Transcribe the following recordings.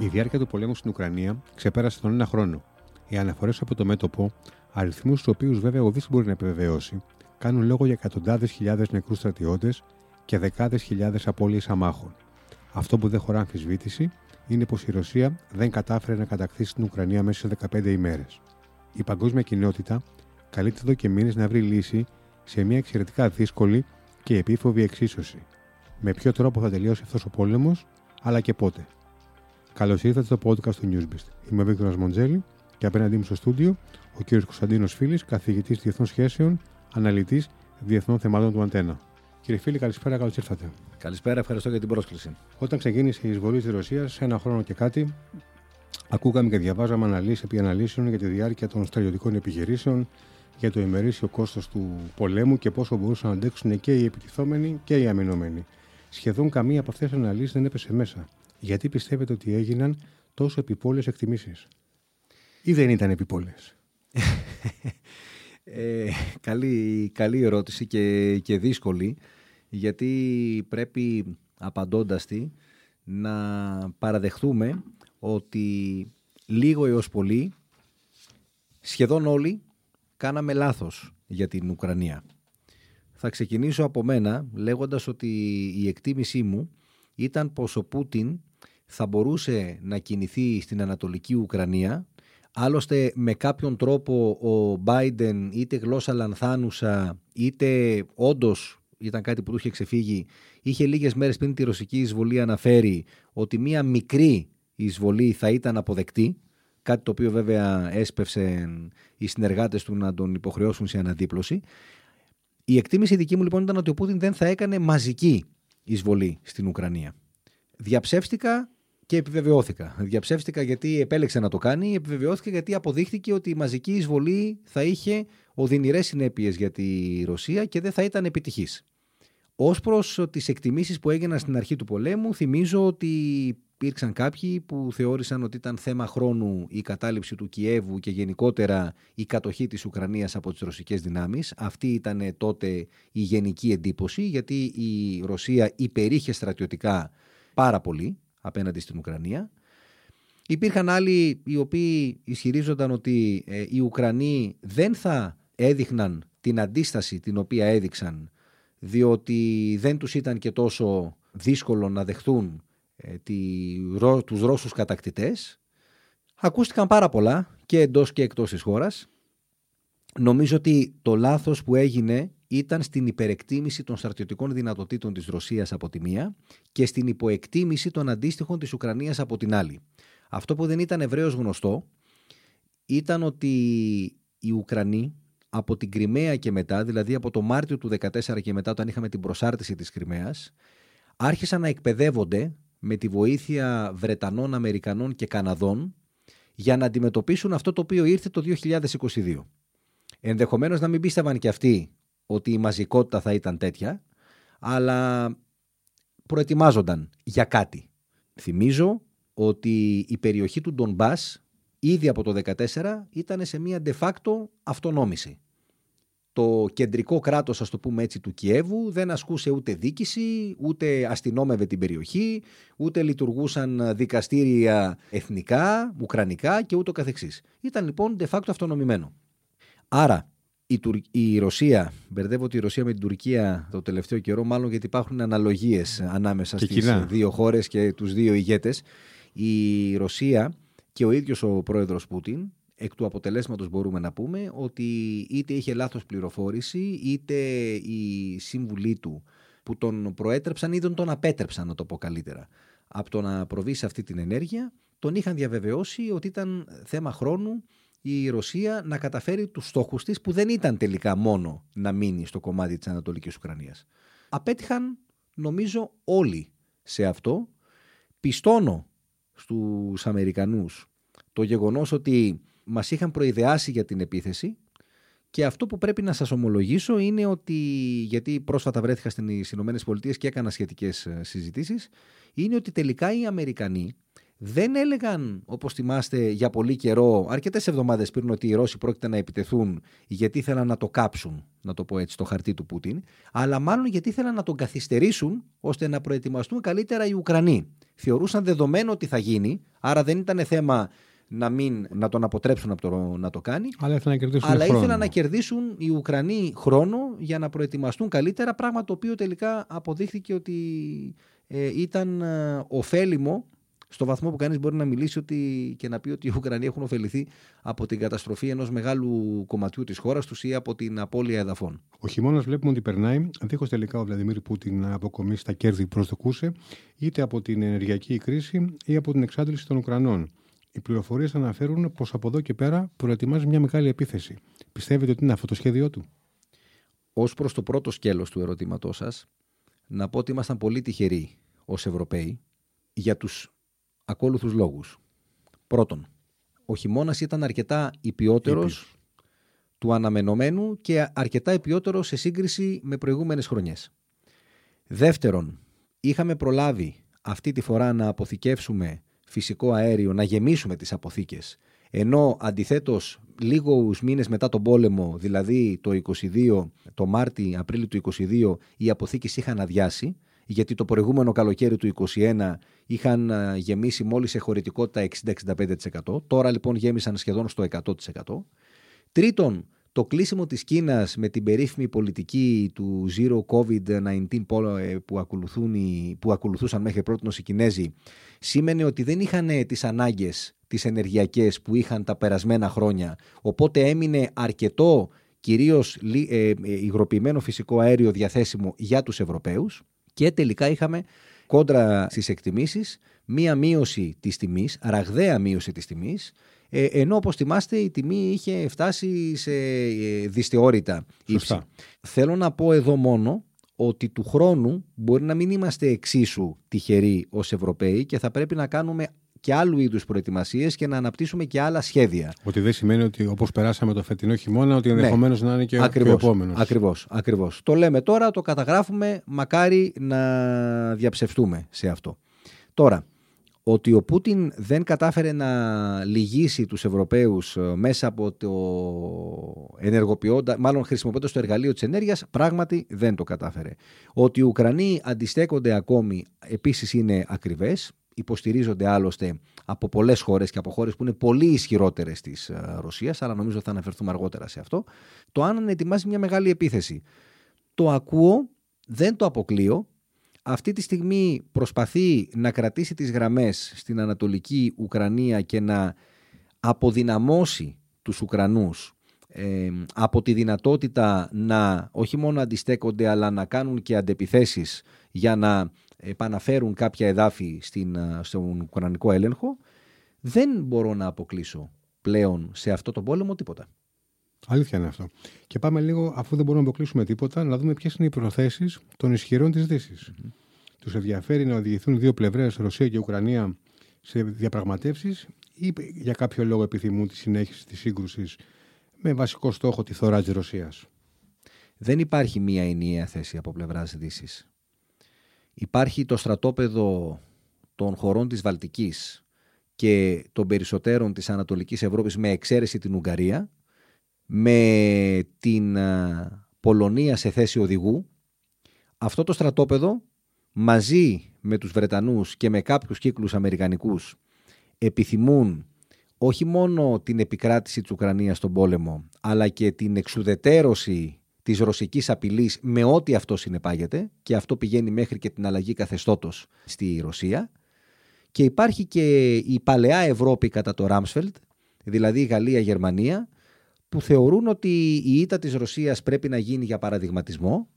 Η διάρκεια του πολέμου στην Ουκρανία ξεπέρασε τον ένα χρόνο. Οι αναφορές από το μέτωπο, αριθμούς του οποίους βέβαια ο δεν μπορεί να επιβεβαιώσει, κάνουν λόγο για εκατοντάδες χιλιάδες νεκρούς στρατιώτες και δεκάδες χιλιάδες απώλειες αμάχων. Αυτό που δεν χωρά αμφισβήτηση είναι πως η Ρωσία δεν κατάφερε να κατακτήσει την Ουκρανία μέσα σε 15 ημέρες. Η παγκόσμια κοινότητα καλείται εδώ και μήνες να βρει λύση σε μια εξαιρετικά δύσκολη και επίφοβη εξίσωση. Με ποιο τρόπο θα τελειώσει αυτός ο πόλεμος, αλλά και πότε. Καλώς ήρθατε στο podcast του Newsbeast. Είμαι ο Βίκτορας Μοντζέλη και απέναντί μου στο στούντιο ο κ. Κωνσταντίνος Φίλης, καθηγητής Διεθνών Σχέσεων, αναλυτής διεθνών θεμάτων του Αντένα. Κύριε Φίλη, καλησπέρα, καλώς ήρθατε. Καλησπέρα, ευχαριστώ για την πρόσκληση. Όταν ξεκίνησε η εισβολή τη Ρωσία, ένα χρόνο και κάτι, ακούγαμε και διαβάζαμε αναλύσει επί αναλύσεων για τη διάρκεια των στρατιωτικών επιχειρήσεων, για το ημερήσιο κόστος του πολέμου και πόσο μπορούσαν να αντέξουν και οι επιτιθόμενοι και οι αμυνόμενοι. Σχεδόν καμία από αυτές τις αναλύσεις δεν έπεσε μέσα. Γιατί πιστεύετε ότι έγιναν τόσο επιπόλαιες εκτιμήσεις, ή δεν ήταν επιπόλαιες; ε, καλή, καλή ερώτηση και, και δύσκολη γιατί πρέπει απαντώντας τη να παραδεχθούμε ότι λίγο έως πολύ σχεδόν όλοι κάναμε λάθος για την Ουκρανία. Θα ξεκινήσω από μένα λέγοντας ότι η εκτίμησή μου ήταν πως ο Πούτιν θα μπορούσε να κινηθεί στην Ανατολική Ουκρανία Άλλωστε με κάποιον τρόπο ο Biden είτε γλώσσα λανθάνουσα είτε όντως ήταν κάτι που του είχε ξεφύγει, είχε λίγες μέρες πριν τη ρωσική εισβολή αναφέρει ότι μία μικρή εισβολή θα ήταν αποδεκτή, κάτι το οποίο βέβαια έσπευσε οι συνεργάτες του να τον υποχρεώσουν σε αναδίπλωση. Η εκτίμηση δική μου λοιπόν ήταν ότι ο Πούτιν δεν θα έκανε μαζική εισβολή στην Ουκρανία. Διαψεύστηκα και επιβεβαιώθηκα. Διαψεύστηκα γιατί επέλεξε να το κάνει, επιβεβαιώθηκα γιατί αποδείχθηκε ότι η μαζική εισβολή θα είχε οδυνηρές συνέπειες για τη Ρωσία και δεν θα ήταν επιτυχής. Ω προς τις εκτιμήσεις που έγιναν στην αρχή του πολέμου, θυμίζω ότι υπήρξαν κάποιοι που θεώρησαν ότι ήταν θέμα χρόνου η κατάληψη του Κιέβου και γενικότερα η κατοχή της Ουκρανίας από τις ρωσικές δυνάμεις. Αυτή ήταν τότε η γενική εντύπωση γιατί η Ρωσία υπερήχε στρατιωτικά πάρα πολύ απέναντι στην Ουκρανία. Υπήρχαν άλλοι οι οποίοι ισχυρίζονταν ότι ε, οι Ουκρανοί δεν θα έδειχναν την αντίσταση την οποία έδειξαν διότι δεν τους ήταν και τόσο δύσκολο να δεχθούν ε, τη, τους Ρώσους κατακτητές. Ακούστηκαν πάρα πολλά και εντός και εκτός της χώρας. Νομίζω ότι το λάθος που έγινε ήταν στην υπερεκτίμηση των στρατιωτικών δυνατοτήτων της Ρωσίας από τη μία και στην υποεκτίμηση των αντίστοιχων της Ουκρανίας από την άλλη. Αυτό που δεν ήταν ευρέως γνωστό ήταν ότι οι Ουκρανοί από την Κρυμαία και μετά, δηλαδή από το Μάρτιο του 2014 και μετά όταν είχαμε την προσάρτηση της Κρυμαίας, άρχισαν να εκπαιδεύονται με τη βοήθεια Βρετανών, Αμερικανών και Καναδών για να αντιμετωπίσουν αυτό το οποίο ήρθε το 2022. Ενδεχομένως να μην πίστευαν και αυτοί ότι η μαζικότητα θα ήταν τέτοια, αλλά προετοιμάζονταν για κάτι. Θυμίζω ότι η περιοχή του Ντονμπάς ήδη από το 2014 ήταν σε μια de facto αυτονόμηση. Το κεντρικό κράτος, ας το πούμε έτσι, του Κιέβου δεν ασκούσε ούτε δίκηση, ούτε αστυνόμευε την περιοχή, ούτε λειτουργούσαν δικαστήρια εθνικά, ουκρανικά και ούτω καθεξής. Ήταν λοιπόν de facto αυτονομημένο. Άρα η, η Ρωσία, μπερδεύω τη Ρωσία με την Τουρκία το τελευταίο καιρό, μάλλον γιατί υπάρχουν αναλογίες ανάμεσα και στις δύο χώρες και τους δύο ηγέτες. Η Ρωσία και ο ίδιος ο πρόεδρος Πούτιν, εκ του αποτελέσματος μπορούμε να πούμε ότι είτε είχε λάθος πληροφόρηση, είτε οι σύμβουλοι του που τον προέτρεψαν ή δεν τον απέτρεψαν, να το πω καλύτερα, από το να προβεί σε αυτή την ενέργεια, τον είχαν διαβεβαιώσει ότι ήταν θέμα χρόνου η Ρωσία να καταφέρει τους στόχους της που δεν ήταν τελικά μόνο να μείνει στο κομμάτι της Ανατολικής Ουκρανίας. Απέτυχαν νομίζω όλοι σε αυτό. Πιστώνω στους Αμερικανούς το γεγονός ότι μας είχαν προειδεάσει για την επίθεση και αυτό που πρέπει να σας ομολογήσω είναι ότι, γιατί πρόσφατα βρέθηκα στις Ηνωμένες Πολιτείες και έκανα σχετικές ε, συζητήσεις, είναι ότι τελικά οι Αμερικανοί δεν έλεγαν, όπως θυμάστε, για πολύ καιρό, αρκετές εβδομάδες πριν, ότι οι Ρώσοι πρόκειται να επιτεθούν γιατί ήθελαν να το κάψουν, να το πω έτσι, το χαρτί του Πούτιν, αλλά μάλλον γιατί ήθελαν να τον καθυστερήσουν ώστε να προετοιμαστούν καλύτερα οι Ουκρανοί. Θεωρούσαν δεδομένο ότι θα γίνει, άρα δεν ήταν θέμα να, μην, να τον αποτρέψουν από το να το κάνει. Αλλά ήθελαν να κερδίσουν, αλλά ήθελαν να κερδίσουν οι Ουκρανοί χρόνο για να προετοιμαστούν καλύτερα, πράγμα το οποίο τελικά αποδείχθηκε ότι ε, ήταν ε, ωφέλιμο στο βαθμό που κανείς μπορεί να μιλήσει ότι, και να πει ότι οι Ουκρανοί έχουν ωφεληθεί από την καταστροφή ενός μεγάλου κομματιού της χώρας τους ή από την απώλεια εδαφών. Ο χειμώνας βλέπουμε ότι περνάει, δίχως τελικά ο Βλαντιμίρ Πούτιν να αποκομίσει τα κέρδη που προσδοκούσε, είτε από την ενεργειακή κρίση ή από την εξάντληση των Ουκρανών. Οι πληροφορίες αναφέρουν πως από εδώ και πέρα προετοιμάζει μια μεγάλη επίθεση. Πιστεύετε ότι είναι αυτό το σχέδιό του; Ω προς το πρώτο σκέλος του ερωτήματός σας, να πω ότι ήμασταν πολύ τυχεροί ως Ευρωπαίοι για τους ακόλουθους λόγους. Πρώτον, ο χειμώνας ήταν αρκετά υπιότερος του αναμενωμένου και αρκετά υπιότερο σε σύγκριση με προηγούμενες χρονιές. Δεύτερον, είχαμε προλάβει αυτή τη φορά να αποθηκεύσουμε φυσικό αέριο, να γεμίσουμε τις αποθήκες, ενώ αντιθέτως λίγους μήνες μετά τον πόλεμο, δηλαδή το 22, το Μάρτι, Απρίλιο του 22, οι αποθήκες είχαν αδειάσει, γιατί το προηγούμενο καλοκαίρι του 2021 είχαν ε, γεμίσει μόλις σε χωρητικότητα 60-65%. Τώρα λοιπόν γέμισαν σχεδόν στο 100%. Τρίτον, το κλείσιμο της Κίνας με την περίφημη πολιτική του Zero COVID-19 ε, που, ακολουθούν που ακολουθούσαν μέχρι πρώτη οι Κινέζοι σήμαινε ότι δεν είχαν τις ανάγκες τις ενεργειακές που είχαν τα περασμένα χρόνια οπότε έμεινε αρκετό κυρίως ε, υγροποιημένο φυσικό αέριο διαθέσιμο για τους Ευρωπαίους και τελικά είχαμε κόντρα στις εκτιμήσεις μία μείωση της τιμής, ραγδαία μείωση της τιμής, ε, ενώ όπως θυμάστε η τιμή είχε φτάσει σε ε, δυστεώρητα ύψη. Θέλω να πω εδώ μόνο ότι του χρόνου μπορεί να μην είμαστε εξίσου τυχεροί ως Ευρωπαίοι και θα πρέπει να κάνουμε και άλλου είδους προετοιμασίες και να αναπτύσσουμε και άλλα σχέδια. Ότι δεν σημαίνει ότι όπως περάσαμε το φετινό χειμώνα, ότι ενδεχομένως ναι. να είναι και ακριβώς, ο επόμενος. Ακριβώς. Ακριβώς. Το λέμε τώρα, το καταγράφουμε, μακάρι να διαψευτούμε σε αυτό. Τώρα, ότι ο Πούτιν δεν κατάφερε να λυγίσει τους Ευρωπαίους ε, μέσα από το ενεργοποιώντα, μάλλον χρησιμοποιώντας το εργαλείο της ενέργειας, πράγματι δεν το κατάφερε. Ότι οι Ουκρανοί αντιστέκονται ακόμη επίσης είναι ακριβές υποστηρίζονται άλλωστε από πολλές χώρες και από χώρες που είναι πολύ ισχυρότερες της ε, Ρωσίας, αλλά νομίζω θα αναφερθούμε αργότερα σε αυτό. Το αν ετοιμάζει μια μεγάλη επίθεση. Το ακούω, δεν το αποκλείω. Αυτή τη στιγμή προσπαθεί να κρατήσει τις γραμμές στην Ανατολική Ουκρανία και να αποδυναμώσει τους Ουκρανούς ε, από τη δυνατότητα να όχι μόνο αντιστέκονται αλλά να κάνουν και αντεπιθέσεις για να επαναφέρουν κάποια εδάφη στην, στον Ουκρανικό έλεγχο, δεν μπορώ να αποκλείσω πλέον σε αυτό το πόλεμο τίποτα. Αλήθεια είναι αυτό. Και πάμε λίγο, αφού δεν μπορούμε να αποκλείσουμε τίποτα, να δούμε ποιες είναι οι προθέσεις των ισχυρών της Δύσης. Mm-hmm. Τους ενδιαφέρει να οδηγηθούν δύο πλευρές, Ρωσία και Ουκρανία, σε διαπραγματεύσεις ή για κάποιο λόγο επιθυμούν τη συνέχιση της σύγκρουσης με βασικό στόχο τη θωρά της Ρωσίας; Δεν υπάρχει μία ενιαία θέση από πλευράς Δύσης. Υπάρχει το στρατόπεδο των χωρών της Βαλτικής και των περισσότερων της Ανατολικής Ευρώπης με εξαίρεση την Ουγγαρία, με την Πολωνία σε θέση οδηγού. Αυτό το στρατόπεδο μαζί με τους Βρετανούς και με κάποιους κύκλους Αμερικανικούς επιθυμούν όχι μόνο την επικράτηση της Ουκρανίας στον πόλεμο, αλλά και την εξουδετέρωση της ρωσικής απειλής με ό,τι αυτό συνεπάγεται και αυτό πηγαίνει μέχρι και την αλλαγή καθεστώτος στη Ρωσία και υπάρχει και η παλαιά Ευρώπη κατά το Ράμσφελτ, δηλαδή η Γαλλία-Γερμανία, που θεωρούν ότι η ήττα της Ρωσίας πρέπει να γίνει για παραδειγματισμό.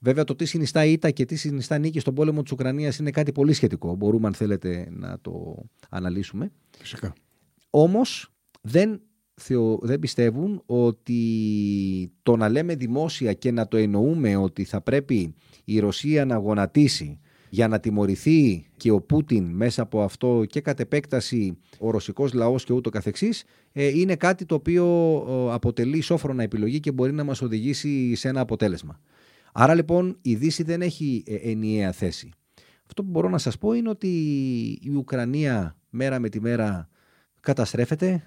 Βέβαια το τι συνιστά ήττα και τι συνιστά νίκη στον πόλεμο της Ουκρανίας είναι κάτι πολύ σχετικό. Μπορούμε αν θέλετε να το αναλύσουμε. Φυσικά. Όμως δεν θεω, δεν πιστεύουν ότι το να λέμε δημόσια και να το εννοούμε ότι θα πρέπει η Ρωσία να γονατίσει για να τιμωρηθεί και ο Πούτιν μέσα από αυτό και κατ' επέκταση ο ρωσικός λαός και ούτω καθεξής ε, είναι κάτι το οποίο αποτελεί σόφρονα επιλογή και μπορεί να μας οδηγήσει σε ένα αποτέλεσμα. Άρα λοιπόν η Δύση δεν έχει ε, ενιαία θέση. Αυτό που μπορώ να σας πω είναι ότι η Ουκρανία μέρα με τη μέρα καταστρέφεται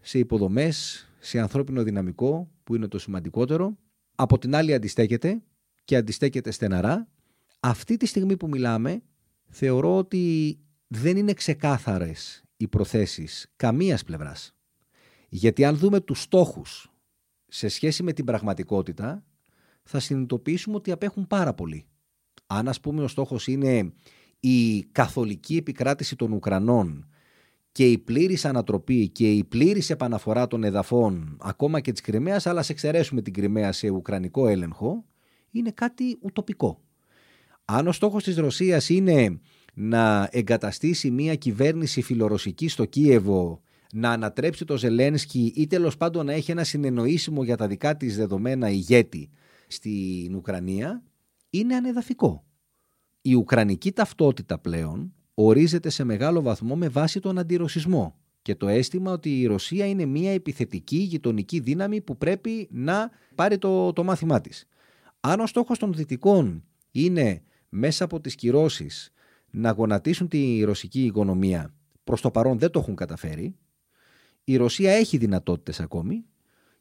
σε υποδομές, σε ανθρώπινο δυναμικό που είναι το σημαντικότερο. Από την άλλη αντιστέκεται και αντιστέκεται στεναρά. Αυτή τη στιγμή που μιλάμε θεωρώ ότι δεν είναι ξεκάθαρες οι προθέσεις καμίας πλευράς. Γιατί αν δούμε τους στόχους σε σχέση με την πραγματικότητα θα συνειδητοποιήσουμε ότι απέχουν πάρα πολύ. Αν ας πούμε ο στόχος είναι η καθολική επικράτηση των Ουκρανών και η πλήρης ανατροπή και η πλήρης επαναφορά των εδαφών ακόμα και της Κρυμαίας αλλά σε εξαιρέσουμε την Κρυμαία σε ουκρανικό έλεγχο είναι κάτι ουτοπικό. Αν ο στόχος της Ρωσίας είναι να εγκαταστήσει μια κυβέρνηση φιλορωσική στο Κίεβο να ανατρέψει το Ζελένσκι ή τέλος πάντων να έχει ένα συνεννοήσιμο για τα δικά της δεδομένα ηγέτη στην Ουκρανία είναι ανεδαφικό. Η ουκρανική ταυτότητα πλέον ορίζεται σε μεγάλο βαθμό με βάση τον αντιρωσισμό και το αίσθημα ότι η Ρωσία είναι μια επιθετική γειτονική δύναμη που πρέπει να πάρει το, το μάθημά της. Αν ο στόχος των δυτικών είναι μέσα από τις κυρώσεις να γονατίσουν τη ρωσική οικονομία, προς το παρόν δεν το έχουν καταφέρει, η Ρωσία έχει δυνατότητες ακόμη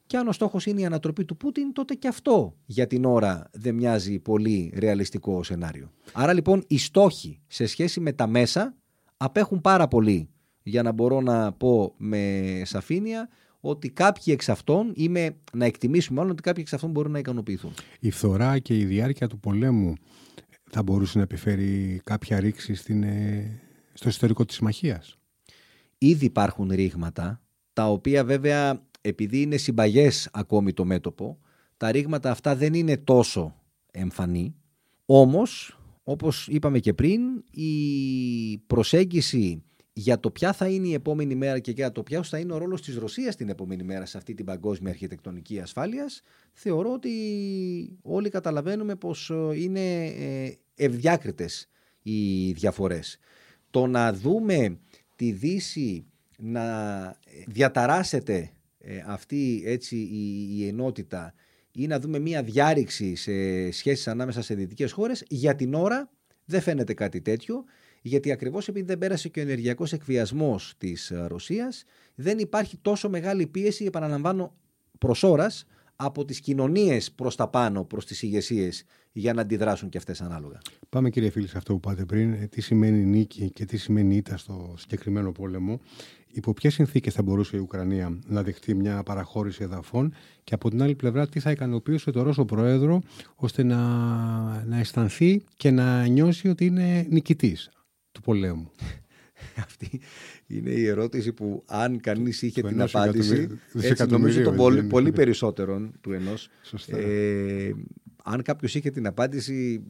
και αν ο στόχος είναι η ανατροπή του Πούτιν, τότε και αυτό για την ώρα δεν μοιάζει πολύ ρεαλιστικό σενάριο. Άρα λοιπόν οι στόχοι σε σχέση με τα μέσα απέχουν πάρα πολύ για να μπορώ να πω με σαφήνεια ότι κάποιοι εξ αυτών, είμαι να εκτιμήσουμε μάλλον ότι κάποιοι εξ αυτών μπορούν να ικανοποιηθούν. Η φθορά και η διάρκεια του πολέμου θα μπορούσε να επιφέρει κάποια ρήξη στην, ε, στο ιστορικό της συμμαχίας; Ήδη υπάρχουν ρήγματα, τα οποία βέβαια επειδή είναι συμπαγές ακόμη το μέτωπο, τα ρήγματα αυτά δεν είναι τόσο εμφανή. Όμως, όπως είπαμε και πριν, η προσέγγιση για το ποια θα είναι η επόμενη μέρα και για το ποιος θα είναι ο ρόλος της Ρωσίας την επόμενη μέρα σε αυτή την παγκόσμια αρχιτεκτονική ασφάλειας, θεωρώ ότι όλοι καταλαβαίνουμε πως ε, είναι ε, ευδιάκριτες οι διαφορές. Το να δούμε τη Δύση να διαταράσσεται ε, αυτή έτσι η, ενότητα ή να δούμε μία διάρρηξη σε σχέσεις ανάμεσα σε δυτικές χώρες, για την ώρα δεν φαίνεται κάτι τέτοιο, γιατί ακριβώς επειδή δεν πέρασε και ο ενεργειακός εκβιασμός της ε, Ρωσίας, δεν υπάρχει τόσο μεγάλη πίεση, επαναλαμβάνω, προς ώρας, από τις κοινωνίες προς τα πάνω, προς τις ηγεσίες για να αντιδράσουν και αυτές ανάλογα. Πάμε κύριε φίλοι σε αυτό που πάτε πριν. Ε, τι σημαίνει νίκη και τι σημαίνει ήττα στο συγκεκριμένο πόλεμο; Υπό ποιες συνθήκες θα μπορούσε η Ουκρανία να δεχτεί μια παραχώρηση εδαφών; Και από την άλλη πλευρά τι θα ικανοποιούσε το Ρώσο Πρόεδρο ώστε να, να αισθανθεί και να νιώσει ότι είναι νικητής του πολέμου; Αυτή είναι η ερώτηση που αν κανείς είχε την απάντηση, έτσι νομίζω το πολύ, πολύ περισσότερον του ενός. Ε, αν κάποιος είχε την απάντηση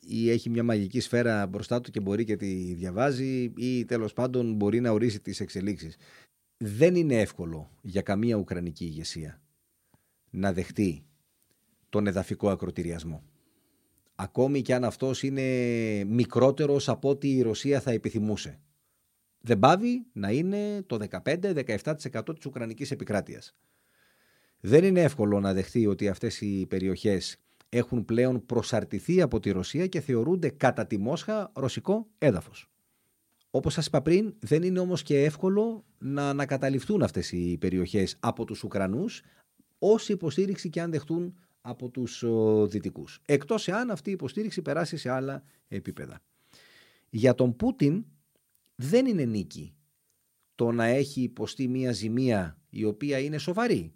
ή έχει μια μαγική σφαίρα μπροστά του και μπορεί και τη διαβάζει ή τέλος πάντων μπορεί να ορίσει τις εξελίξεις. Δεν είναι εύκολο για καμία ουκρανική ηγεσία να δεχτεί τον εδαφικό ακροτηριασμό. Ακόμη και αν αυτός είναι μικρότερος από ό,τι η Ρωσία θα επιθυμούσε. Δεν πάβει να είναι το 15-17% της Ουκρανικής επικράτειας. Δεν είναι εύκολο να δεχτεί ότι αυτές οι περιοχές έχουν πλέον προσαρτηθεί από τη Ρωσία και θεωρούνται κατά τη Μόσχα ρωσικό έδαφος. Όπως σας είπα πριν, δεν είναι όμως και εύκολο να ανακαταληφθούν αυτές οι περιοχές από τους Ουκρανούς, όση υποστήριξη και αν δεχτούν από τους Δυτικούς. Εκτός εάν αυτή η υποστήριξη περάσει σε άλλα επίπεδα. Για τον Πούτιν δεν είναι νίκη το να έχει υποστεί μια ζημία η οποία είναι σοβαρή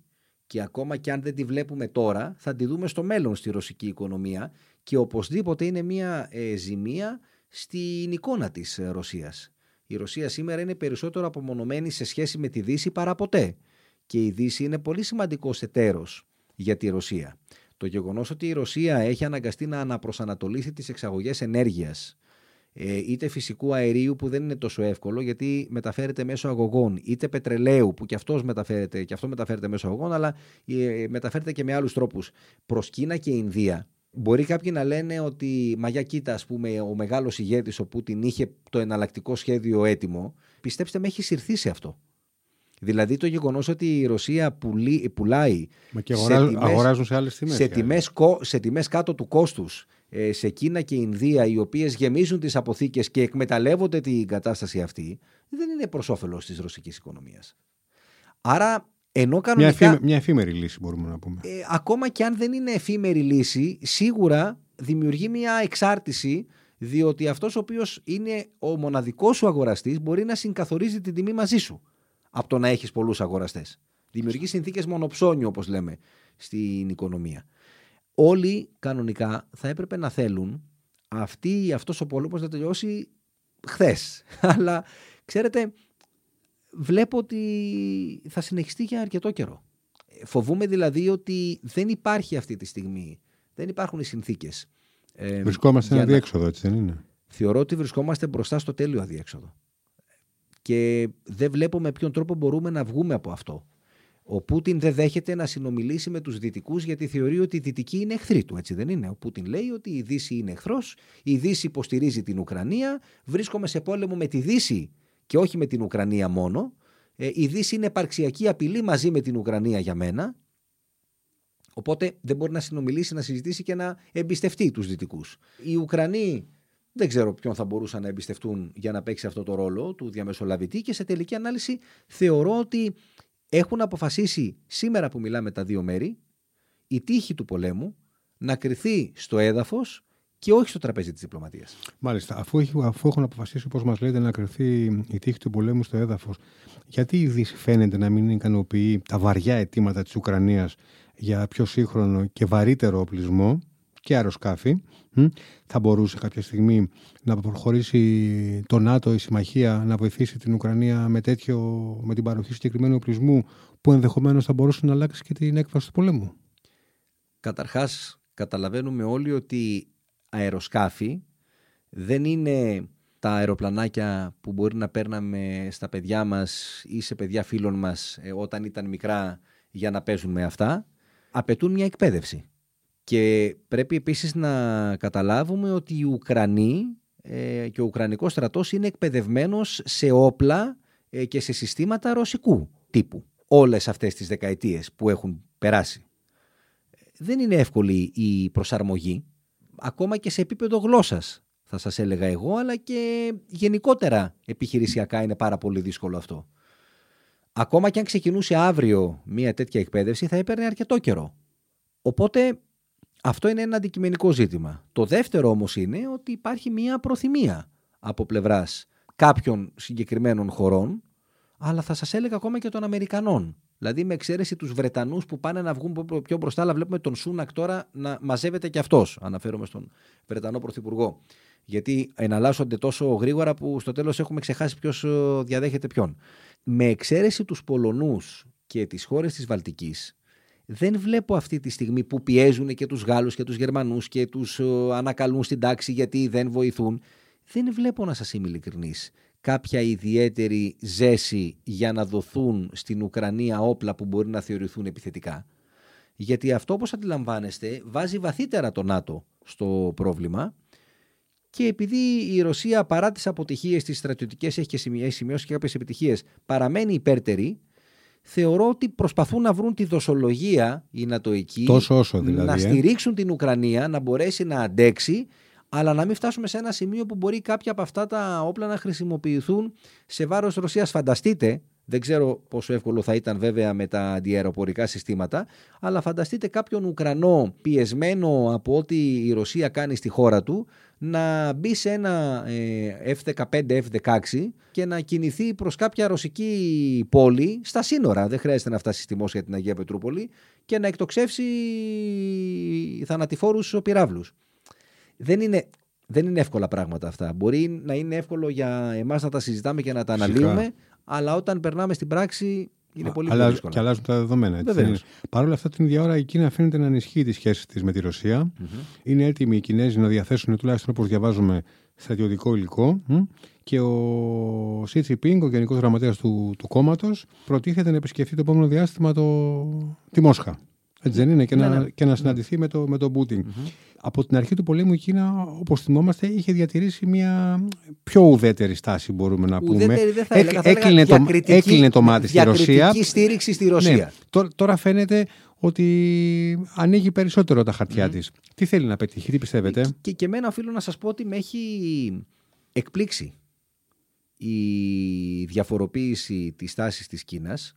και ακόμα και αν δεν τη βλέπουμε τώρα θα τη δούμε στο μέλλον στη ρωσική οικονομία και οπωσδήποτε είναι μια ε, ζημία στην εικόνα της ε, Ρωσίας. Η Ρωσία σήμερα είναι περισσότερο απομονωμένη σε σχέση με τη Δύση παρά ποτέ και η Δύση είναι πολύ σημαντικός εταίρος για τη Ρωσία. Το γεγονός ότι η Ρωσία έχει αναγκαστεί να αναπροσανατολίσει τις εξαγωγές ενέργειας ε, είτε φυσικού αερίου που δεν είναι τόσο εύκολο γιατί μεταφέρεται μέσω αγωγών, είτε πετρελαίου που και, αυτός μεταφέρεται, και αυτό μεταφέρεται μέσω αγωγών, αλλά ε, μεταφέρεται και με άλλους τρόπους προς Κίνα και Ινδία. Μπορεί κάποιοι να λένε ότι, μα για κοίτα, ας πούμε, ο μεγάλος ηγέτης ο Πούτιν είχε το εναλλακτικό σχέδιο έτοιμο. Πιστέψτε με, έχει συρθεί σε αυτό. Δηλαδή το γεγονός ότι η Ρωσία πουλεί, πουλάει. Μα και αγοράζουν σε, τιμές, σε, τιμές, σε τιμές κάτω του κόστους ε, σε Κίνα και Ινδία, οι οποίες γεμίζουν τις αποθήκες και εκμεταλλεύονται την κατάσταση αυτή, δεν είναι προς όφελος της ρωσικής οικονομίας. Άρα, ενώ κανονικά. Μια, μια εφήμερη λύση, μπορούμε να πούμε. Ε, ακόμα και αν δεν είναι εφήμερη λύση, σίγουρα δημιουργεί μια εξάρτηση διότι αυτός ο οποίος είναι ο μοναδικός σου αγοραστής μπορεί να συγκαθορίζει την τιμή μαζί σου από το να έχεις πολλούς αγοραστές. Δημιουργείς συνθήκες μονοψώνιου όπως λέμε στην οικονομία. Όλοι κανονικά θα έπρεπε να θέλουν αυτή, αυτός ο πόλεμος να τελειώσει χθες. Αλλά ξέρετε βλέπω ότι θα συνεχιστεί για αρκετό καιρό. Φοβούμαι δηλαδή ότι δεν υπάρχει αυτή τη στιγμή, δεν υπάρχουν οι συνθήκες ε, βρισκόμαστε ένα αδιέξοδο, έτσι δεν είναι; Θεωρώ ότι βρισκόμαστε μπροστά στο τέλειο αδιέξοδο. Και δεν βλέπω με ποιον τρόπο μπορούμε να βγούμε από αυτό. Ο Πούτιν δεν δέχεται να συνομιλήσει με τους Δυτικούς γιατί θεωρεί ότι οι Δυτικοί είναι εχθροί του. Έτσι δεν είναι; Ο Πούτιν λέει ότι η Δύση είναι εχθρός, η Δύση υποστηρίζει την Ουκρανία, βρίσκομαι σε πόλεμο με τη Δύση και όχι με την Ουκρανία μόνο. Ε, η Δύση είναι επαρξιακή απειλή μαζί με την Ουκρανία για μένα Οπότε δεν μπορεί να συνομιλήσει, να συζητήσει και να εμπιστευτεί τους Δυτικούς. Οι Ουκρανοί δεν ξέρω ποιον θα μπορούσαν να εμπιστευτούν για να παίξει αυτό το ρόλο του διαμεσολαβητή και σε τελική ανάλυση θεωρώ ότι έχουν αποφασίσει σήμερα που μιλάμε τα δύο μέρη η τύχη του πολέμου να κρυθεί στο έδαφος και όχι στο τραπέζι της διπλωματίας. Μάλιστα. Αφού, αφού έχουν αποφασίσει, όπω μας λέτε, να κρυθεί η τύχη του πολέμου στο έδαφος, γιατί η Δύση φαίνεται να μην ικανοποιεί τα βαριά αιτήματα της Ουκρανίας για πιο σύγχρονο και βαρύτερο οπλισμό; Και αεροσκάφη. Θα μπορούσε κάποια στιγμή να προχωρήσει το ΝΑΤΟ, η συμμαχία, να βοηθήσει την Ουκρανία με, τέτοιο, με την παροχή συγκεκριμένου οπλισμού που ενδεχομένως θα μπορούσε να αλλάξει και την έκβαση του πολέμου; Καταρχάς, καταλαβαίνουμε όλοι ότι αεροσκάφη δεν είναι τα αεροπλανάκια που μπορεί να παίρναμε στα παιδιά μας ή σε παιδιά φίλων μας ε, όταν ήταν μικρά για να παίζουν με αυτά απαιτούν μια εκπαίδευση. Και πρέπει επίσης να καταλάβουμε ότι οι Ουκρανοί ε, και ο Ουκρανικός στρατός είναι εκπαιδευμένος σε όπλα ε, και σε συστήματα ρωσικού τύπου όλες αυτές τις δεκαετίες που έχουν περάσει. Δεν είναι εύκολη η προσαρμογή, ακόμα και σε επίπεδο γλώσσας θα σας έλεγα εγώ, αλλά και γενικότερα επιχειρησιακά είναι πάρα πολύ δύσκολο αυτό. Ακόμα και αν ξεκινούσε αύριο μια τέτοια εκπαίδευση θα έπαιρνε αρκετό καιρό. Οπότε αυτό είναι ένα αντικειμενικό ζήτημα. Το δεύτερο όμως είναι ότι υπάρχει μια προθυμία από πλευράς κάποιων συγκεκριμένων χωρών, αλλά θα σας έλεγα ακόμα και των Αμερικανών. Δηλαδή με εξαίρεση τους Βρετανούς που πάνε να βγουν πιο μπροστά, αλλά βλέπουμε τον Σούνακ τώρα να μαζεύεται και αυτός. Αναφέρομαι στον Βρετανό Πρωθυπουργό. Γιατί εναλλάσσονται τόσο γρήγορα που στο τέλος έχουμε ξεχάσει ποιος ε, διαδέχεται ποιον με εξαίρεση τους Πολωνούς και τις χώρες της Βαλτικής, δεν βλέπω αυτή τη στιγμή που πιέζουν και τους Γάλλους και τους Γερμανούς και τους ε, ανακαλούν στην τάξη γιατί δεν βοηθούν. Δεν βλέπω να σας είμαι ειλικρινής κάποια ιδιαίτερη ζέση για να δοθούν στην Ουκρανία όπλα που μπορεί να θεωρηθούν επιθετικά. Γιατί αυτό όπως αντιλαμβάνεστε βάζει βαθύτερα το ΝΑΤΟ στο πρόβλημα και επειδή η Ρωσία παρά τις αποτυχίες της στρατιωτικές έχει, και σημειώσει και κάποιες επιτυχίες παραμένει υπέρτερη θεωρώ ότι προσπαθούν να βρουν τη δοσολογία οι Νατοικοί Τόσο όσο δηλαδή, να ε. στηρίξουν την Ουκρανία να μπορέσει να αντέξει αλλά να μην φτάσουμε σε ένα σημείο που μπορεί κάποια από αυτά τα όπλα να χρησιμοποιηθούν σε βάρος Ρωσίας. Φανταστείτε δεν ξέρω πόσο εύκολο θα ήταν βέβαια με τα αντιαεροπορικά συστήματα, αλλά φανταστείτε κάποιον Ουκρανό πιεσμένο από ό,τι η Ρωσία κάνει στη χώρα του να μπει σε ένα F-15, ε, F-16 και να κινηθεί προς κάποια ρωσική πόλη στα σύνορα. Δεν χρειάζεται να φτάσει στη Μόσχα την Αγία Πετρούπολη και να εκτοξεύσει θανατηφόρους πυράβλους. Δεν είναι, δεν είναι εύκολα πράγματα αυτά. Μπορεί να είναι εύκολο για εμάς να τα συζητάμε και να τα αναλύουμε, αλλά όταν περνάμε στην πράξη είναι πολύ πιο δύσκολο. Και αλλάζουν τα δεδομένα. Έτσι. Παρ' όλα αυτά, την ίδια ώρα η Κίνα φαίνεται να ενισχύει τις σχέσεις της με τη ρωσια Είναι έτοιμοι οι Κινέζοι να διαθέσουν τουλάχιστον όπως διαβάζουμε στρατιωτικό υλικό. Και ο Σι Τσιπίνγκ, ο Γενικός Γραμματέας του, του κόμματος, προτίθεται να επισκεφθεί το επόμενο διάστημα το... τη Μόσχα. Έτσι δεν είναι, και, ναι, να, ναι. και να συναντηθεί με, το, με τον Πούτιν. Από την αρχή του πολέμου η Κίνα, όπως θυμόμαστε, είχε διατηρήσει μια πιο ουδέτερη στάση, μπορούμε να πούμε. Ουδέτερη δεν θα έλεγα, θα έκλεινε, έλεγα το, διακριτική- έκλεινε το μάτι στη Ρωσία. Διακριτική στήριξη στη Ρωσία. Ναι. Τώρα, τώρα φαίνεται ότι ανοίγει περισσότερο τα χαρτιά της. Τι θέλει να πετύχει, τι πιστεύετε; Και, και εμένα οφείλω να σας πω ότι με έχει εκπλήξει η διαφοροποίηση της τάσης της Κίνας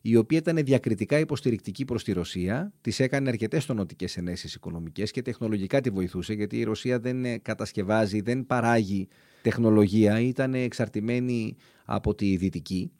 η οποία ήταν διακριτικά υποστηρικτική προς τη Ρωσία, της έκανε αρκετές τονωτικές ενέσεις οικονομικές και τεχνολογικά τη βοηθούσε γιατί η Ρωσία δεν ε, κατασκευάζει, δεν παράγει τεχνολογία, ήταν εξαρτημένη από τη Δυτική.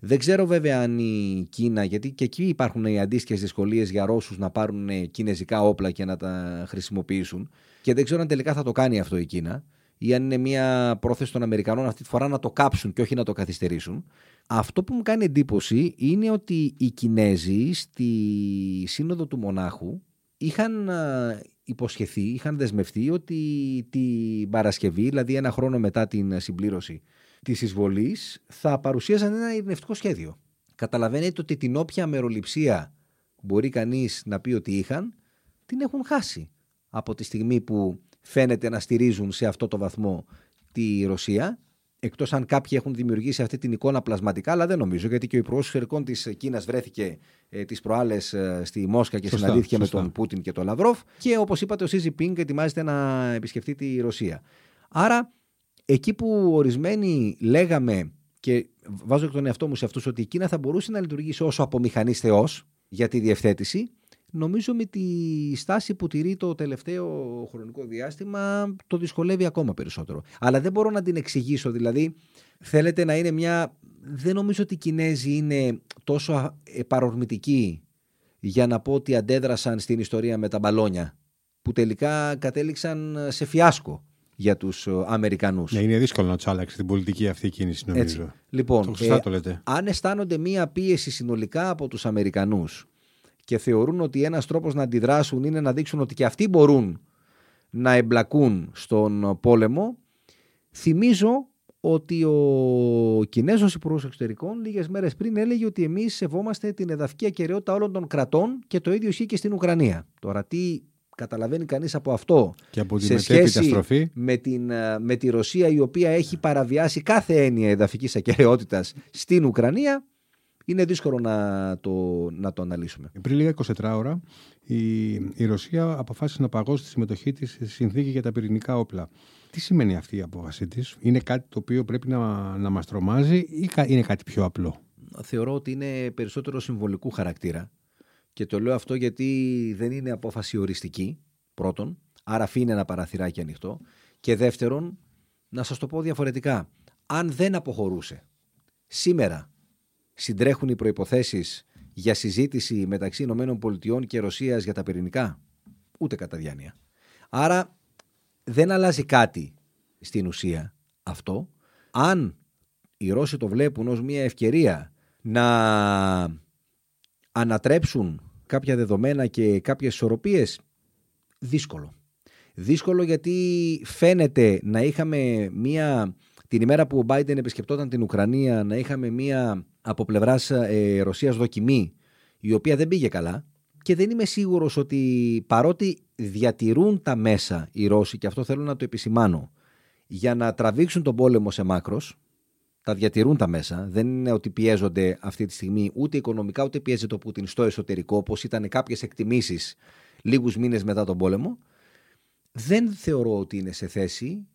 Δεν ξέρω βέβαια αν η Κίνα, γιατί και εκεί υπάρχουν οι αντίστοιχες δυσκολίες για Ρώσους να πάρουν ε, κινέζικα όπλα και να τα χρησιμοποιήσουν. Και δεν ξέρω αν τελικά θα το κάνει αυτό η Κίνα ή αν είναι μια πρόθεση των Αμερικανών αυτή τη φορά να το κάψουν και όχι να το καθυστερήσουν. Αυτό που μου κάνει εντύπωση είναι ότι οι Κινέζοι στη Σύνοδο του Μονάχου είχαν α, υποσχεθεί, είχαν δεσμευτεί ότι την Παρασκευή, δηλαδή ένα χρόνο μετά την συμπλήρωση της εισβολής, θα παρουσίαζαν ένα ειρηνευτικό σχέδιο. Καταλαβαίνετε ότι την όποια αμεροληψία μπορεί κανείς να πει ότι είχαν, την έχουν χάσει από τη στιγμή που φαίνεται να στηρίζουν σε αυτό το βαθμό τη Ρωσία. Εκτός αν κάποιοι έχουν δημιουργήσει αυτή την εικόνα πλασματικά, αλλά δεν νομίζω, γιατί και ο Υπουργός Εξωτερικών της Κίνας βρέθηκε ε, τις προάλλες στη Μόσχα και Σωστά, συναντήθηκε σωστά. με τον Πούτιν και τον Λαυρόφ. Και όπως είπατε, ο Σίζι Πίνγκ ετοιμάζεται να επισκεφτεί τη Ρωσία. Άρα, εκεί που ορισμένοι λέγαμε και βάζω και τον εαυτό μου σε αυτούς ότι η Κίνα θα μπορούσε να λειτουργήσει όσο απομηχανής Θεός για τη διευθέτηση, νομίζω με τη στάση που τηρεί το τελευταίο χρονικό διάστημα το δυσκολεύει ακόμα περισσότερο. Αλλά δεν μπορώ να την εξηγήσω. Δηλαδή, θέλετε να είναι μια. Δεν νομίζω ότι οι Κινέζοι είναι τόσο α- ε, παρορμητικοί για να πω ότι αντέδρασαν στην ιστορία με τα μπαλόνια που τελικά κατέληξαν σε φιάσκο για τους ε, Αμερικανούς. Ναι, είναι δύσκολο να τους άλλαξει την πολιτική αυτή η κίνηση, νομίζω. Έτσι. Λοιπόν, Το σωστά το λέτε. αν αισθάνονται μία πίεση συνολικά από τους Αμερικανούς και θεωρούν ότι ένας τρόπος να αντιδράσουν είναι να δείξουν ότι και αυτοί μπορούν να εμπλακούν στον πόλεμο, θυμίζω ότι ο Κινέζος Υπουργός Εξωτερικών λίγες μέρες πριν έλεγε ότι εμείς σεβόμαστε την εδαφική ακεραιότητα όλων των κρατών και το ίδιο ισχύει και στην Ουκρανία. Τώρα τι καταλαβαίνει κανείς από αυτό Και από τη σε μετέπειτα σχέση στροφή; με, την, ε, με τη Ρωσία η οποία έχει παραβιάσει κάθε έννοια εδαφικής ακεραιότητας στην Ουκρανία; Είναι δύσκολο να το, να το αναλύσουμε. Πριν λίγα 24 ώρα, η, η Ρωσία αποφάσισε να παγώσει τη συμμετοχή της στη συνθήκη για τα πυρηνικά όπλα. Τι σημαίνει αυτή η απόφαση της, Είναι κάτι το οποίο πρέπει να, να μας τρομάζει ή κα- είναι κάτι πιο απλό; Θεωρώ ότι είναι περισσότερο συμβολικού χαρακτήρα και το λέω αυτό γιατί δεν είναι απόφαση οριστική πρώτον, άρα αφήνει ένα παραθυράκι ανοιχτό και δεύτερον, να σας το πω διαφορετικά, αν δεν αποχωρούσε σήμερα συντρέχουν οι προϋποθέσεις για συζήτηση μεταξύ Ηνωμένων Πολιτειών και Ρωσίας για τα πυρηνικά; Ούτε κατά διάνοια. Άρα δεν αλλάζει κάτι στην ουσία αυτό. Αν οι Ρώσοι το βλέπουν ως μια ευκαιρία να ανατρέψουν κάποια δεδομένα και κάποιες ισορροπίες, δύσκολο. Δύσκολο γιατί φαίνεται να είχαμε μία, την ημέρα που ο Biden επισκεπτόταν την Ουκρανία, να είχαμε μία από πλευράς ε, Ρωσίας δοκιμή, η οποία δεν πήγε καλά και δεν είμαι σίγουρος ότι παρότι διατηρούν τα μέσα οι Ρώσοι, και αυτό θέλω να το επισημάνω, για να τραβήξουν τον πόλεμο σε μάκρος, τα διατηρούν τα μέσα. Δεν είναι ότι πιέζονται αυτή τη στιγμή ούτε οικονομικά ούτε πιέζεται ο Πούτιν στο εσωτερικό, όπως ήταν κάποιες εκτιμήσεις λίγους μήνες μετά τον πόλεμο. Δεν θεωρώ ότι είναι σε θέση,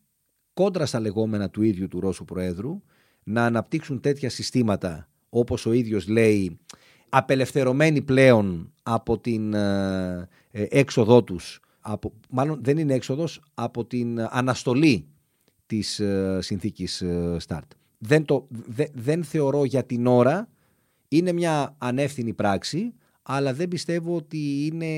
κόντρα στα λεγόμενα του ίδιου του Ρώσου Προέδρου, να αναπτύξουν τέτοια συστήματα όπως ο ίδιος λέει απελευθερωμένοι πλέον από την ε, ε, έξοδό τους από, μάλλον δεν είναι έξοδος από την αναστολή της ε, συνθήκης ε, START. Δεν, το, δε- δεν θεωρώ για την ώρα είναι μια ανεύθυνη πράξη αλλά δεν πιστεύω ότι είναι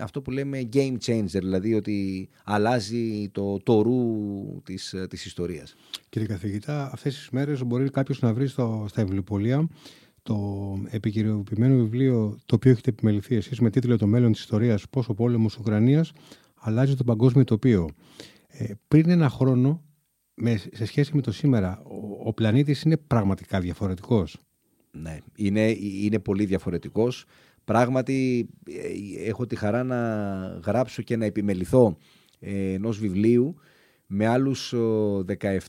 αυτό που λέμε game changer δηλαδή ότι αλλάζει το, το ρου της, ε, της ιστορίας. Κύριε καθηγητά, αυτές τις μέρες μπορεί κάποιος να βρει στο, στα βιβλιοπολία το επικυριοποιημένο βιβλίο το οποίο έχετε επιμεληθεί εσείς με τίτλο Το μέλλον της ιστορίας, Πώ ο πόλεμος Ουκρανίας αλλάζει το παγκόσμιο τοπίο. Ε, πριν ένα χρόνο, με, σε σχέση με το σήμερα, ο, ο πλανήτης είναι πραγματικά διαφορετικός. Ναι, είναι, είναι πολύ διαφορετικός. Πράγματι ε, έχω τη χαρά να γράψω και να επιμεληθώ ε, ενός βιβλίου με άλλους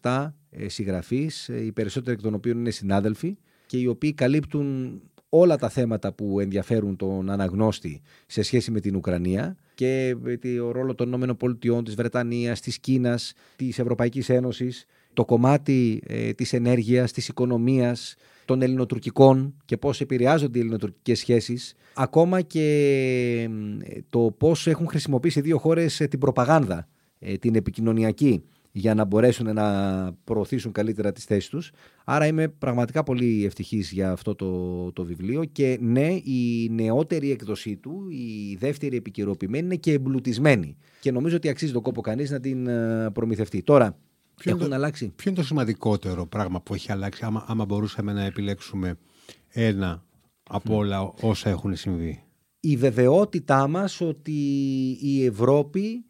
17 ε, συγγραφείς, οι περισσότεροι εκ των οποίων είναι συνάδελφοι και οι οποίοι καλύπτουν όλα τα θέματα που ενδιαφέρουν τον αναγνώστη σε σχέση με την Ουκρανία και ο ρόλο των ΗΠΑ, της Βρετανίας, της Κίνας, της Ευρωπαϊκής Ένωσης, το κομμάτι ε, της ενέργειας, της οικονομίας, των ελληνοτουρκικών και πώς επηρεάζονται οι ελληνοτουρκικές σχέσεις, ακόμα και το πώς έχουν χρησιμοποιήσει δύο χώρες ε, την προπαγάνδα, ε, την επικοινωνιακή, για να μπορέσουν να προωθήσουν καλύτερα τις θέσεις τους. Άρα είμαι πραγματικά πολύ ευτυχής για αυτό το, το βιβλίο και ναι, η νεότερη έκδοσή του, η δεύτερη επικαιροποιημένη είναι και εμπλουτισμένη και νομίζω ότι αξίζει τον κόπο κανείς να την προμηθευτεί. Τώρα, Ποιο έχουν είναι το, αλλάξει. Ποιο είναι το σημαντικότερο πράγμα που έχει αλλάξει, άμα, άμα μπορούσαμε να επιλέξουμε ένα από όλα όσα έχουν συμβεί; Η βεβαιότητά μας ότι η Ευρώπη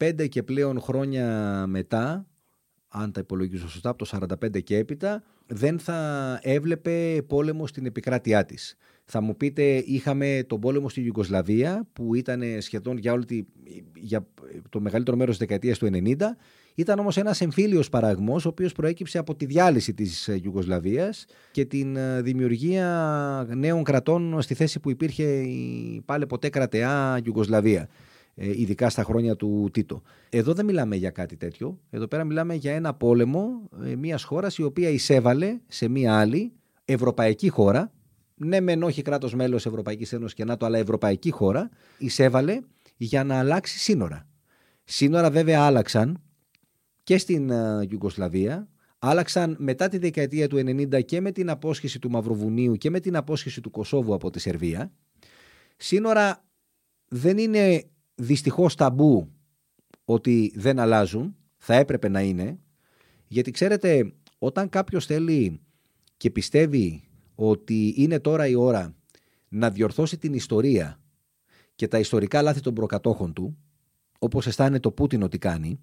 75 και πλέον χρόνια μετά, αν τα υπολογίζω σωστά, από το 45 και έπειτα, δεν θα έβλεπε πόλεμο στην επικράτειά της. Θα μου πείτε, είχαμε τον πόλεμο στη Ιουγκοσλαβία που ήταν σχεδόν για, όλη τη, για το μεγαλύτερο μέρος της δεκαετίας του 90 ήταν όμως ένας εμφύλιος παραγμός ο οποίος προέκυψε από τη διάλυση της Ιουγκοσλαβίας και την ε, δημιουργία νέων κρατών στη θέση που υπήρχε η πάλι ποτέ κρατεά Ιουγκοσλαβία ε, ειδικά στα χρόνια του Τίτο. Εδώ δεν μιλάμε για κάτι τέτοιο. Εδώ πέρα μιλάμε για ένα πόλεμο ε, μιας χώρας η οποία εισέβαλε σε μια άλλη ευρωπαϊκή χώρα ναι μεν όχι κράτος μέλος Ευρωπαϊκής Ένωσης και ΝΑΤΟ αλλά ευρωπαϊκή χώρα εισέβαλε για να αλλάξει σύνορα. Σύνορα βέβαια άλλαξαν και στην Ιουγκοσλαβία. Άλλαξαν μετά τη δεκαετία του 90 και με την απόσχεση του Μαυροβουνίου και με την απόσχεση του Κωσόβου από τη Σερβία. Σύνορα δεν είναι δυστυχώς ταμπού ότι δεν αλλάζουν, θα έπρεπε να είναι, γιατί ξέρετε όταν κάποιος θέλει και πιστεύει ότι είναι τώρα η ώρα να διορθώσει την ιστορία και τα ιστορικά λάθη των προκατόχων του, όπως αισθάνεται το Πούτιν ότι κάνει,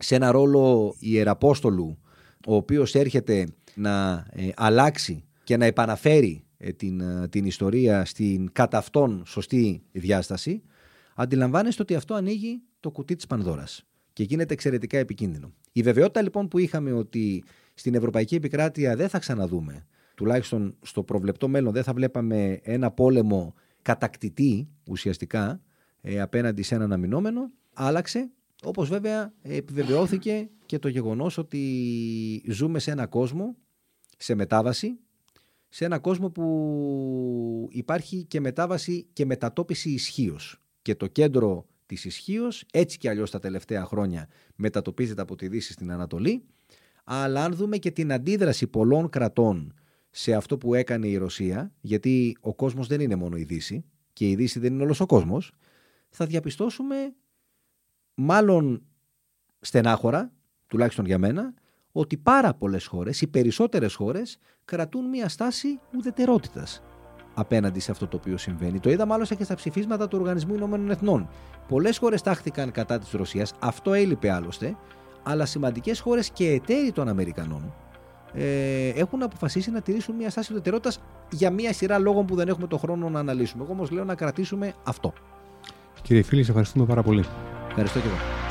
σε ένα ρόλο ιεραπόστολου ο οποίος έρχεται να ε, αλλάξει και να επαναφέρει ε, την, ε, την ιστορία στην κατά αυτόν σωστή διάσταση, αντιλαμβάνεστε ότι αυτό ανοίγει το κουτί της Πανδώρας και γίνεται εξαιρετικά επικίνδυνο. Η βεβαιότητα λοιπόν που είχαμε ότι στην Ευρωπαϊκή Επικράτεια δεν θα ξαναδούμε, τουλάχιστον στο προβλεπτό μέλλον δεν θα βλέπαμε ένα πόλεμο κατακτητή ουσιαστικά απέναντι σε έναν αμυνόμενο, άλλαξε όπως βέβαια επιβεβαιώθηκε και το γεγονός ότι ζούμε σε ένα κόσμο, σε μετάβαση, σε ένα κόσμο που υπάρχει και μετάβαση και μετατόπιση ισχύως. Και το κέντρο της ισχύως, έτσι και αλλιώς τα τελευταία χρόνια, μετατοπίζεται από τη Δύση στην Ανατολή. Αλλά αν δούμε και την αντίδραση πολλών κρατών σε αυτό που έκανε η Ρωσία, γιατί ο κόσμος δεν είναι μόνο η Δύση και η Δύση δεν είναι όλος ο κόσμος, θα διαπιστώσουμε μάλλον στενάχωρα, τουλάχιστον για μένα, ότι πάρα πολλές χώρες, οι περισσότερες χώρες, κρατούν μια στάση ουδετερότητας απέναντι σε αυτό το οποίο συμβαίνει. Το είδαμε άλλωστε και στα ψηφίσματα του Οργανισμού Ηνωμένων Εθνών. Πολλές χώρες τάχθηκαν κατά της Ρωσίας, αυτό έλειπε άλλωστε, αλλά σημαντικές χώρες και εταίροι των Αμερικανών ε, έχουν αποφασίσει να τηρήσουν μια στάση ουδετερότητας για μια σειρά λόγων που δεν έχουμε το χρόνο να αναλύσουμε. Εγώ όμως λέω να κρατήσουμε αυτό. Κύριε Φίλη, σε ευχαριστούμε πάρα πολύ. Ευχαριστώ και εγώ.